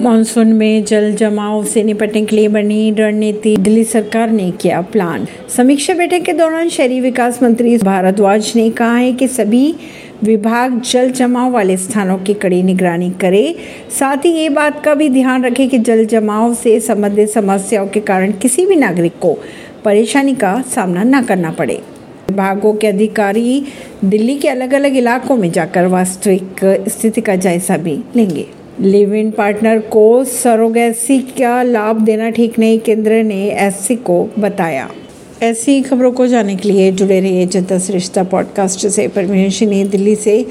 Monsoon में जल जमाव से निपटने के लिए बनी रणनीति दिल्ली सरकार ने किया प्लान। समीक्षा बैठक के दौरान शहरी विकास मंत्री भारद्वाज ने कहा है कि सभी विभाग जल जमाव वाले स्थानों की कड़ी निगरानी करे। साथ ही ये बात का भी ध्यान रखे कि जल जमाव से संबंधित समस्याओं के कारण किसी भी नागरिक को परेशानी का सामना न करना पड़े। विभागों के अधिकारी दिल्ली के अलग अलग इलाकों में जाकर वास्तविक स्थिति का जायजा भी लेंगे। लिव इन पार्टनर को सरोगेसी का लाभ देना ठीक नहीं, केंद्र ने एससी को बताया। ऐसी खबरों को जानने के लिए जुड़े रहिए जनता श्रिश्ता पॉडकास्ट से। परमेश दिल्ली से